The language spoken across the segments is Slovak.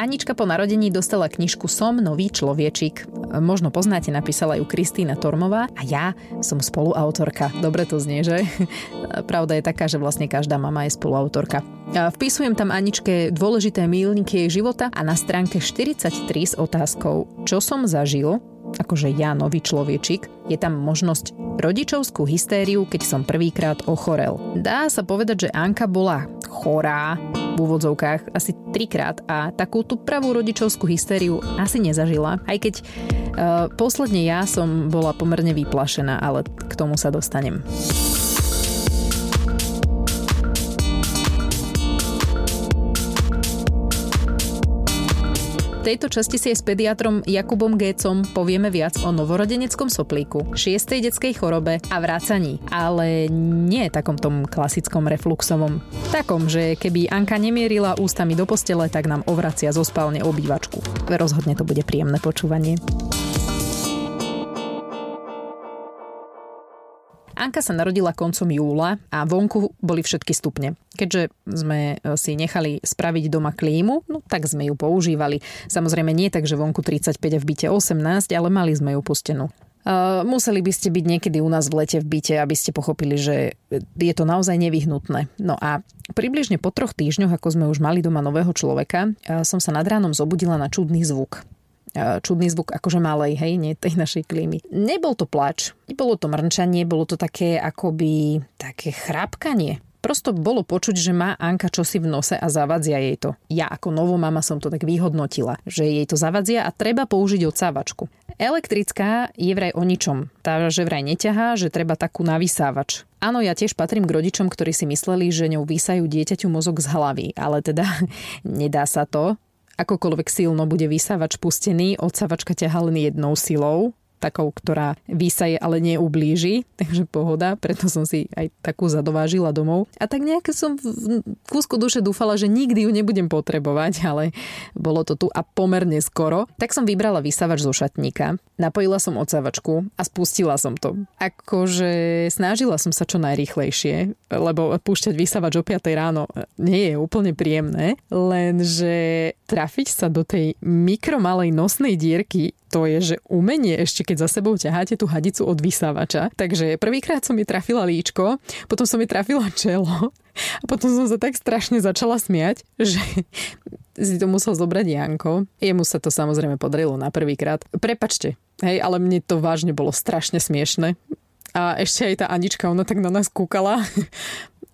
Anička po narodení dostala knižku Som nový človečik. Možno poznáte, napísala ju Kristýna Tormová a ja som spoluautorka. Dobre to znie, že? Pravda je taká, že vlastne každá mama je spoluautorka. Vpisujem tam Aničke dôležité mílniky jej života a na stránke 43 s otázkou Čo som zažil, akože ja, nový človečik, je tam možnosť rodičovskú hystériu, keď som prvýkrát ochorel. Dá sa povedať, že Anka bola chorá. V úvodzovkách asi trikrát. A takú tú pravú rodičovskú hystériu asi nezažila, aj keď uh, posledne ja som bola pomerne vyplašená, ale k tomu sa dostanem. Tejto časti si aj s pediatrom Jakubom Gécom povieme viac o novorodeneckom soplíku, šiestej detskej chorobe a vrácaní, ale nie takom tom klasickom refluxovom. Takom, že keby Anka nemierila ústami do postele, tak nám ovracia zo spálne obývačku. Rozhodne to bude príjemné počúvanie. Anka sa narodila koncom júla a vonku boli všetky stupne. Keďže sme e, si nechali spraviť doma klímu, no tak sme ju používali. Samozrejme nie tak, že vonku 35 a v byte 18, ale mali sme ju pustenú. Uh, museli by ste byť niekedy u nás v lete v byte, aby ste pochopili, že je to naozaj nevyhnutné. No a približne po troch týždňoch, ako sme už mali doma nového človeka, uh, som sa nad ránom zobudila na čudný zvuk čudný zvuk akože malej, hej, nie tej našej klímy. Nebol to plač, nebolo to mrnčanie, bolo to také akoby také chrápkanie. Prosto bolo počuť, že má Anka čosi v nose a zavadzia jej to. Ja ako novomama som to tak vyhodnotila, že jej to zavadzia a treba použiť odsávačku. Elektrická je vraj o ničom. Tá, že vraj neťahá, že treba takú navysávač. Áno, ja tiež patrím k rodičom, ktorí si mysleli, že ňou vysajú dieťaťu mozog z hlavy, ale teda nedá sa to akokoľvek silno bude vysávač pustený, odsávačka ťaha len jednou silou, takou, ktorá výsaje, ale neublíži, takže pohoda, preto som si aj takú zadovážila domov. A tak nejak som v kúsku duše dúfala, že nikdy ju nebudem potrebovať, ale bolo to tu a pomerne skoro. Tak som vybrala vysávač zo šatníka, napojila som odsávačku a spustila som to. Akože snažila som sa čo najrýchlejšie, lebo púšťať vysávač o 5 ráno nie je úplne príjemné, lenže trafiť sa do tej mikromalej nosnej dierky to je, že umenie ešte, keď za sebou ťaháte tú hadicu od vysávača. Takže prvýkrát som mi trafila líčko, potom som mi trafila čelo a potom som sa tak strašne začala smiať, že si to musel zobrať Janko. Jemu sa to samozrejme podarilo na prvýkrát. Prepačte, hej, ale mne to vážne bolo strašne smiešne. A ešte aj tá Anička, ona tak na nás kúkala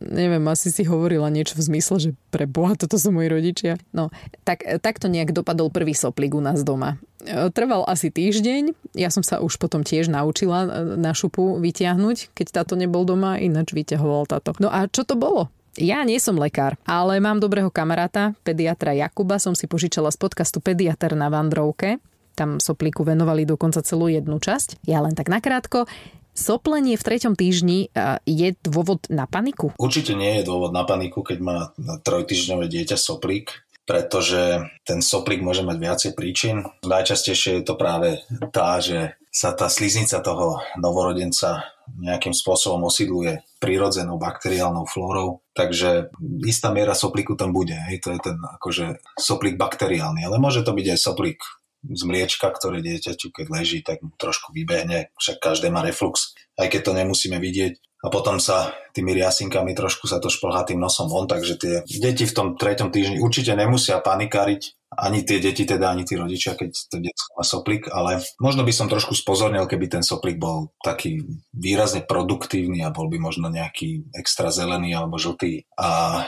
neviem, asi si hovorila niečo v zmysle, že pre Boha, toto sú moji rodičia. No, tak, takto nejak dopadol prvý soplík u nás doma. E, trval asi týždeň, ja som sa už potom tiež naučila e, na šupu vytiahnuť, keď táto nebol doma, ináč vyťahoval táto. No a čo to bolo? Ja nie som lekár, ale mám dobrého kamaráta, pediatra Jakuba, som si požičala z podcastu Pediatr na Vandrovke. Tam soplíku venovali dokonca celú jednu časť. Ja len tak nakrátko. Soplenie v treťom týždni je dôvod na paniku? Určite nie je dôvod na paniku, keď má trojtýždňové dieťa soplík pretože ten soplík môže mať viacej príčin. Najčastejšie je to práve tá, že sa tá sliznica toho novorodenca nejakým spôsobom osídluje prírodzenou bakteriálnou flórou, takže istá miera soplíku tam bude. Hej, to je ten akože soplík bakteriálny, ale môže to byť aj soplík z mliečka, ktoré dieťaťu, keď leží, tak mu trošku vybehne, však každé má reflux, aj keď to nemusíme vidieť. A potom sa tými riasinkami trošku sa to šplhá tým nosom von, takže tie deti v tom treťom týždni určite nemusia panikáriť, ani tie deti, teda ani tí rodičia, keď to detsko má soplík, ale možno by som trošku spozornil, keby ten soplík bol taký výrazne produktívny a bol by možno nejaký extra zelený alebo žltý. A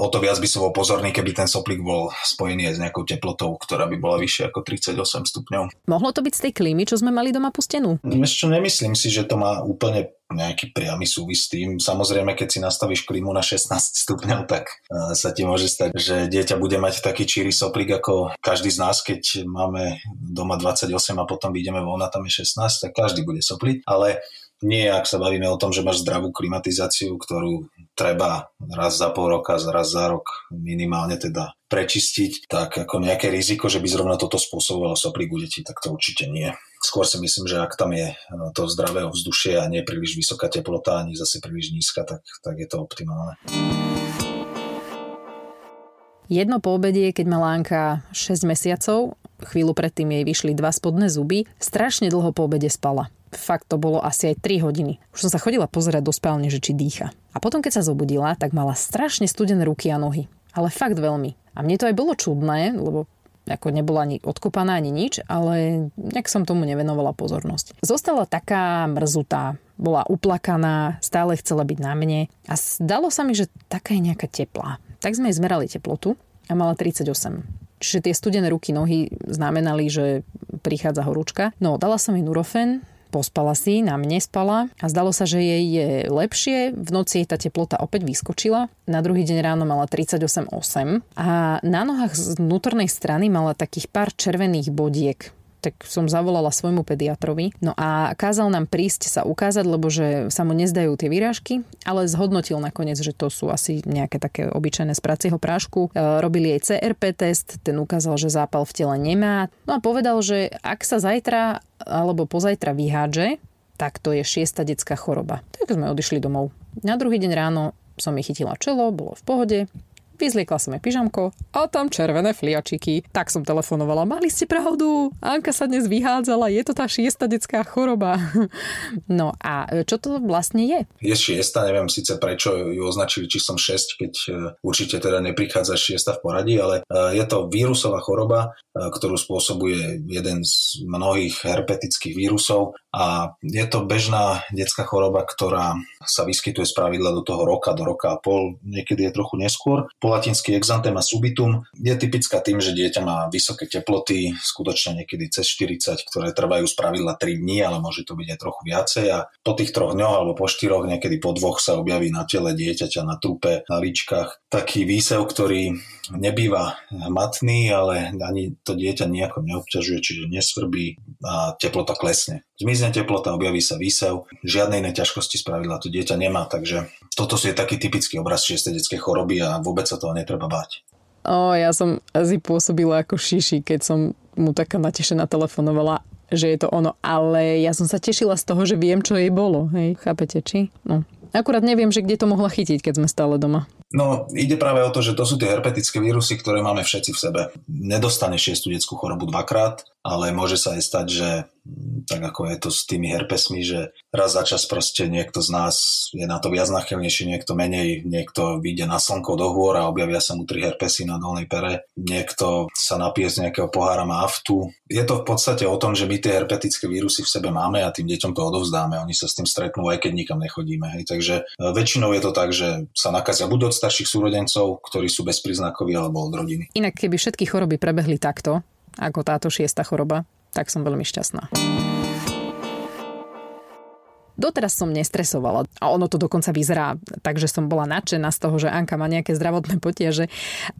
o to viac by som bol pozorný, keby ten soplík bol spojený aj s nejakou teplotou, ktorá by bola vyššia ako 38 stupňov. Mohlo to byť z tej klímy, čo sme mali doma pustenú? Ešte nemyslím si, že to má úplne nejaký priamy súvis s tým. Samozrejme, keď si nastavíš klímu na 16 stupňov, tak sa ti môže stať, že dieťa bude mať taký číry soplík ako každý z nás, keď máme doma 28 a potom vyjdeme von a tam je 16, tak každý bude sopliť, ale nie, ak sa bavíme o tom, že máš zdravú klimatizáciu, ktorú treba raz za pol roka, raz za rok minimálne teda prečistiť, tak ako nejaké riziko, že by zrovna toto spôsobovalo soplík u detí, tak to určite nie. Skôr si myslím, že ak tam je to zdravé ovzdušie a nie príliš vysoká teplota, ani zase príliš nízka, tak, tak je to optimálne. Jedno po obede, keď mala Anka 6 mesiacov, chvíľu predtým jej vyšli dva spodné zuby, strašne dlho po obede spala. Fakt to bolo asi aj 3 hodiny. Už som sa chodila pozerať do spálne, že či dýcha. A potom, keď sa zobudila, tak mala strašne studené ruky a nohy. Ale fakt veľmi. A mne to aj bolo čudné, lebo ako nebola ani odkopaná, ani nič, ale nejak som tomu nevenovala pozornosť. Zostala taká mrzutá, bola uplakaná, stále chcela byť na mne a zdalo sa mi, že taká je nejaká teplá. Tak sme jej zmerali teplotu a mala 38. Čiže tie studené ruky, nohy znamenali, že prichádza horúčka. No, dala som jej Nurofen, pospala si, na mne spala a zdalo sa, že jej je lepšie. V noci jej tá teplota opäť vyskočila. Na druhý deň ráno mala 38,8 a na nohách z vnútornej strany mala takých pár červených bodiek tak som zavolala svojmu pediatrovi. No a kázal nám prísť sa ukázať, lebo že sa mu nezdajú tie výražky, ale zhodnotil nakoniec, že to sú asi nejaké také obyčajné z pracieho prášku. E, robili jej CRP test, ten ukázal, že zápal v tele nemá. No a povedal, že ak sa zajtra alebo pozajtra vyhádže, tak to je šiesta detská choroba. Tak sme odišli domov. Na druhý deň ráno som jej chytila čelo, bolo v pohode, Vyzliekla som jej pyžamko a tam červené fliačiky. Tak som telefonovala. Mali ste pravdu, Anka sa dnes vyhádzala, je to tá šiesta detská choroba. No a čo to vlastne je? Je šiesta, neviem síce prečo ju označili, či som 6, keď e, určite teda neprichádza šiesta v poradí, ale e, je to vírusová choroba, e, ktorú spôsobuje jeden z mnohých herpetických vírusov a je to bežná detská choroba, ktorá sa vyskytuje z pravidla do toho roka, do roka a pol, niekedy je trochu neskôr po latinsky exanthema subitum. Je typická tým, že dieťa má vysoké teploty, skutočne niekedy cez 40, ktoré trvajú z pravidla 3 dní, ale môže to byť aj trochu viacej a po tých troch dňoch alebo po štyroch, niekedy po dvoch sa objaví na tele dieťaťa, na trupe, na líčkach taký výsev, ktorý nebýva hmatný, ale ani to dieťa nejako neobťažuje, čiže nesvrbí a teplota klesne. Zmizne teplota, objaví sa výsev, žiadnej inej ťažkosti spravidla to dieťa nemá, takže toto je taký typický obraz šiestej detskej choroby a vôbec sa toho netreba báť. O, ja som asi pôsobila ako šiši, keď som mu taká natešená telefonovala, že je to ono, ale ja som sa tešila z toho, že viem, čo jej bolo, hej, chápete, či? No. Akurát neviem, že kde to mohla chytiť, keď sme stále doma. No, ide práve o to, že to sú tie herpetické vírusy, ktoré máme všetci v sebe. Nedostane šiestu detskú chorobu dvakrát, ale môže sa aj stať, že tak ako je to s tými herpesmi, že raz za čas proste niekto z nás je na to viac nachylnejší, niekto menej, niekto vyjde na slnko do hôr a objavia sa mu tri herpesy na dolnej pere, niekto sa napije z nejakého pohára má aftu. Je to v podstate o tom, že my tie herpetické vírusy v sebe máme a tým deťom to odovzdáme, oni sa s tým stretnú, aj keď nikam nechodíme. Hej. Takže e, väčšinou je to tak, že sa nakazia buď od starších súrodencov, ktorí sú bezpríznakoví, alebo od rodiny. Inak keby všetky choroby prebehli takto, ako táto šiesta choroba, tak som veľmi šťastná. Doteraz som nestresovala a ono to dokonca vyzerá tak, že som bola nadšená z toho, že Anka má nejaké zdravotné potiaže,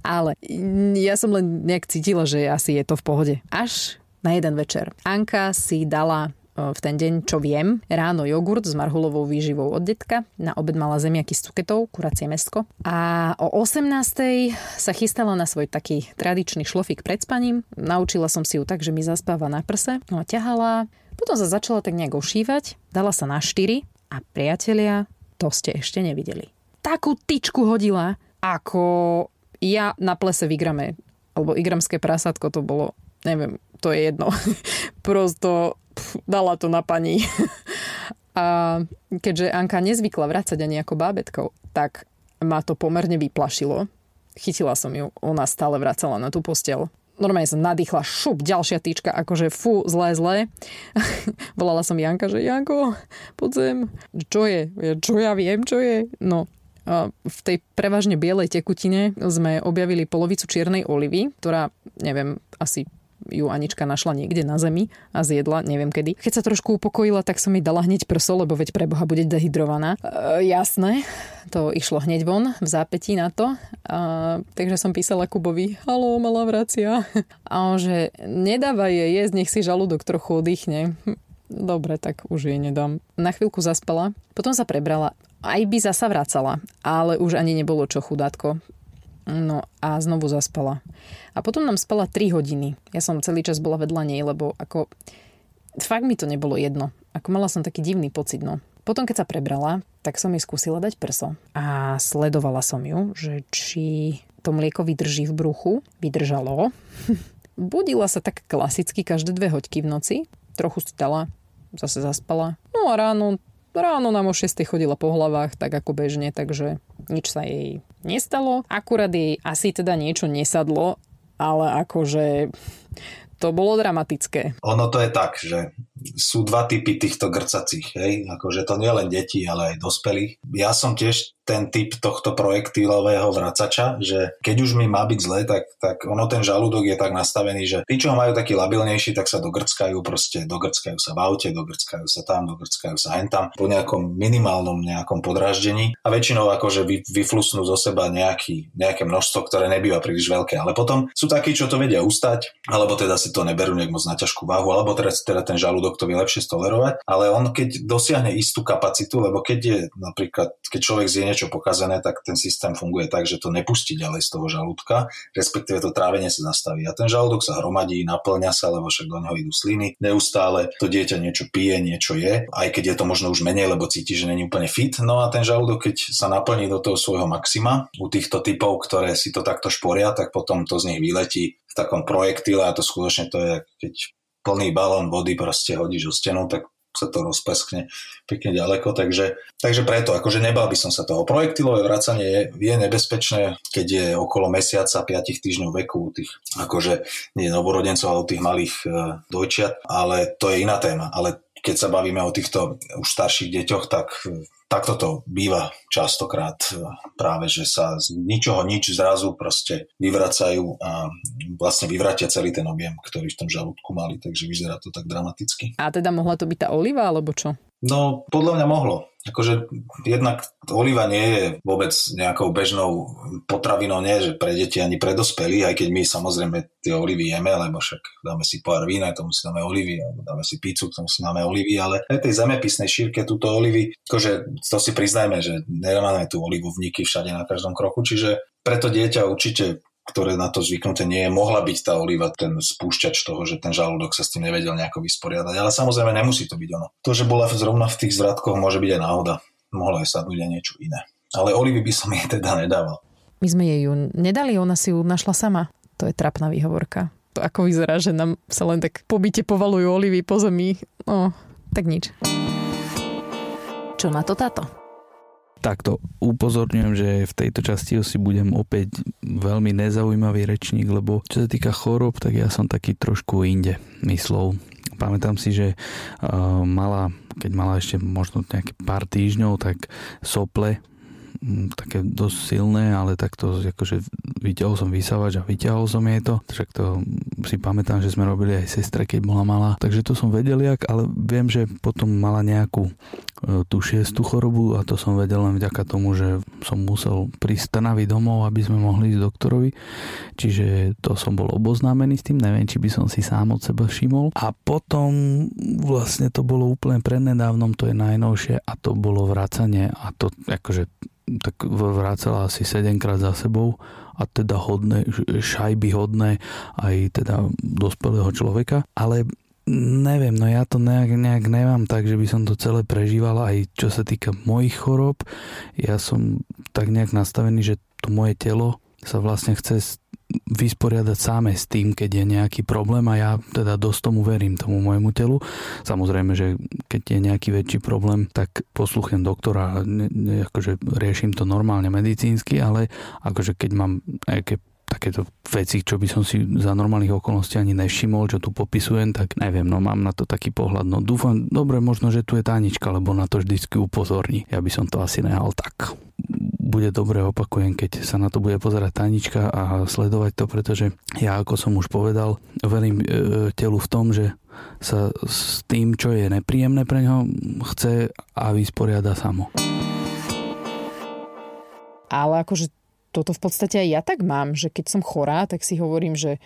ale ja som len nejak cítila, že asi je to v pohode. Až na jeden večer. Anka si dala v ten deň, čo viem. Ráno jogurt s marhulovou výživou od detka, na obed mala zemiaky s cuketou, kuracie mestko. A o 18. sa chystala na svoj taký tradičný šlofik pred spaním. Naučila som si ju tak, že mi zaspáva na prse. No ťahala. Potom sa začala tak nejak ošívať, dala sa na 4 a priatelia, to ste ešte nevideli. Takú tyčku hodila, ako ja na plese v Igrame, alebo igramské prasátko to bolo, neviem, to je jedno. Prosto dala to na pani. A keďže Anka nezvykla vrácať ani ako bábetkou, tak ma to pomerne vyplašilo. Chytila som ju, ona stále vracala na tú postel. Normálne som nadýchla, šup, ďalšia týčka, akože fú, zlé, zlé. Volala som Janka, že Janko, poď. Čo je? Čo ja viem, čo je? No, v tej prevažne bielej tekutine sme objavili polovicu čiernej olivy, ktorá, neviem, asi ju Anička našla niekde na zemi a zjedla, neviem kedy. Keď sa trošku upokojila, tak som jej dala hneď prso, lebo veď pre Boha bude dehydrovaná. E, jasné, to išlo hneď von v zápetí na to. A, takže som písala Kubovi, halo, malá vracia. A on, že nedávaj jej jesť, nech si žalúdok trochu oddychne. Dobre, tak už jej nedám. Na chvíľku zaspala, potom sa prebrala. Aj by zasa vracala, ale už ani nebolo čo chudátko. No a znovu zaspala. A potom nám spala 3 hodiny. Ja som celý čas bola vedľa nej, lebo ako fakt mi to nebolo jedno. Ako mala som taký divný pocit, no. Potom, keď sa prebrala, tak som jej skúsila dať prso. A sledovala som ju, že či to mlieko vydrží v bruchu. Vydržalo. Budila sa tak klasicky každé dve hoďky v noci. Trochu si dala, zase zaspala. No a ráno, ráno nám o 6 chodila po hlavách, tak ako bežne, takže nič sa jej nestalo. Akurát jej asi teda niečo nesadlo, ale akože to bolo dramatické. Ono to je tak, že sú dva typy týchto grcacích, hej? akože to nie len deti, ale aj dospelí. Ja som tiež ten typ tohto projektílového vracača, že keď už mi má byť zle, tak, tak ono ten žalúdok je tak nastavený, že tí, čo majú taký labilnejší, tak sa dogrckajú proste, dogrckajú sa v aute, dogrckajú sa tam, dogrckajú sa hentam po nejakom minimálnom nejakom podráždení a väčšinou akože vy, vyflusnú zo seba nejaký, nejaké množstvo, ktoré nebýva príliš veľké. Ale potom sú takí, čo to vedia ustať, alebo teda si to neberú nejak moc na ťažkú váhu, alebo teda, teda ten žalúdok to vie lepšie stolerovať, ale on keď dosiahne istú kapacitu, lebo keď je napríklad, keď človek zje niečo pokazené, tak ten systém funguje tak, že to nepustí ďalej z toho žalúdka, respektíve to trávenie sa zastaví. A ten žalúdok sa hromadí, naplňa sa, lebo však do neho idú sliny. Neustále to dieťa niečo pije, niečo je, aj keď je to možno už menej, lebo cíti, že není úplne fit. No a ten žalúdok, keď sa naplní do toho svojho maxima, u týchto typov, ktoré si to takto šporia, tak potom to z nich vyletí v takom projektile a to skutočne to je, keď plný balón vody proste hodíš o stenu, tak sa to rozpeskne pekne ďaleko, takže, takže preto, akože nebal by som sa toho. Projektilové vracanie je, je nebezpečné, keď je okolo mesiaca, 5 týždňov veku u tých, akože nie novorodencov, ale u tých malých e, dojčiat, ale to je iná téma. Ale keď sa bavíme o týchto už starších deťoch, tak takto to býva častokrát práve, že sa z ničoho nič zrazu proste vyvracajú a vlastne vyvratia celý ten objem, ktorý v tom žalúdku mali, takže vyzerá to tak dramaticky. A teda mohla to byť tá oliva, alebo čo? No, podľa mňa mohlo. Akože jednak oliva nie je vôbec nejakou bežnou potravinou, nie že pre deti ani pre dospelých, aj keď my samozrejme tie olivy jeme, lebo však dáme si pár vína, tomu si dáme olivy, alebo dáme si pizzu, tomu si dáme olivy, ale aj tej zemepisnej šírke túto olivy, akože to si priznajme, že nemáme tu olivovníky všade na každom kroku, čiže preto dieťa určite ktoré na to zvyknuté nie je, mohla byť tá oliva ten spúšťač toho, že ten žalúdok sa s tým nevedel nejako vysporiadať. Ale samozrejme nemusí to byť ono. To, že bola zrovna v tých zvratkoch, môže byť aj náhoda. Mohla aj sadnúť aj niečo iné. Ale olivy by som jej teda nedával. My sme jej ju nedali, ona si ju našla sama. To je trapná výhovorka. To ako vyzerá, že nám sa len tak pobyte povalujú olivy po zemi. No, tak nič. Čo na to táto? Takto upozorňujem, že v tejto časti si budem opäť veľmi nezaujímavý rečník, lebo čo sa týka chorob, tak ja som taký trošku inde myslov. Pamätám si, že uh, mala, keď mala ešte možno nejaké pár týždňov, tak sople také dosť silné, ale takto akože vyťahol som vysávač a vyťahol som jej to. Však to si pamätám, že sme robili aj sestre, keď bola malá. Takže to som vedel jak, ale viem, že potom mala nejakú e, tú šiestu chorobu a to som vedel len vďaka tomu, že som musel prísť Trnavy domov, aby sme mohli ísť doktorovi. Čiže to som bol oboznámený s tým, neviem, či by som si sám od seba všimol. A potom vlastne to bolo úplne prednedávnom, to je najnovšie a to bolo vracanie a to akože tak vrácala asi 7 krát za sebou a teda hodné, šajby hodné aj teda dospelého človeka, ale neviem, no ja to nejak, nejak nemám tak, že by som to celé prežíval aj čo sa týka mojich chorob. Ja som tak nejak nastavený, že to moje telo sa vlastne chce vysporiadať sáme s tým, keď je nejaký problém a ja teda dosť tomu verím, tomu môjmu telu. Samozrejme, že keď je nejaký väčší problém, tak posluchnem doktora a akože riešim to normálne medicínsky, ale akože keď mám nejaké takéto veci, čo by som si za normálnych okolností ani nevšimol, čo tu popisujem, tak neviem, no mám na to taký pohľad. No dúfam, dobre, možno, že tu je tánička, lebo na to vždycky upozorní. Ja by som to asi nehal tak bude dobre, opakujem, keď sa na to bude pozerať Tanička a sledovať to, pretože ja, ako som už povedal, verím e, telu v tom, že sa s tým, čo je nepríjemné pre ňo, chce a vysporiada samo. Ale akože toto v podstate aj ja tak mám, že keď som chorá, tak si hovorím, že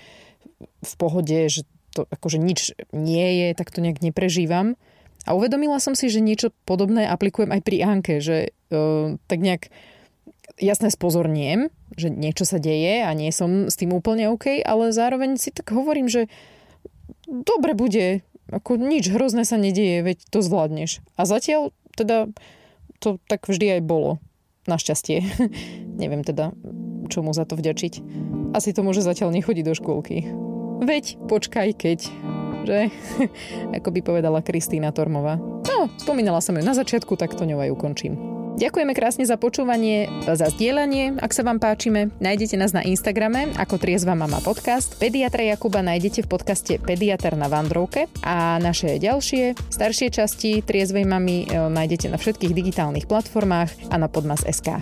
v pohode, že to akože nič nie je, tak to nejak neprežívam. A uvedomila som si, že niečo podobné aplikujem aj pri Anke, že uh, tak nejak jasné spozorniem, že niečo sa deje a nie som s tým úplne OK, ale zároveň si tak hovorím, že dobre bude, ako nič hrozné sa nedieje, veď to zvládneš. A zatiaľ teda to tak vždy aj bolo. Našťastie. Neviem teda, čomu za to vďačiť. Asi to môže zatiaľ nechodiť do škôlky. Veď, počkaj, keď. Že? Ako by povedala Kristýna Tormová. No, spomínala som ju na začiatku, tak to ňou aj ukončím. Ďakujeme krásne za počúvanie, za zdieľanie. Ak sa vám páčime, nájdete nás na Instagrame ako Triezva mama podcast. Pediatra Jakuba nájdete v podcaste Pediatr na Vandrovke a naše ďalšie, staršie časti Triezvej mamy e, nájdete na všetkých digitálnych platformách a na podmas.sk.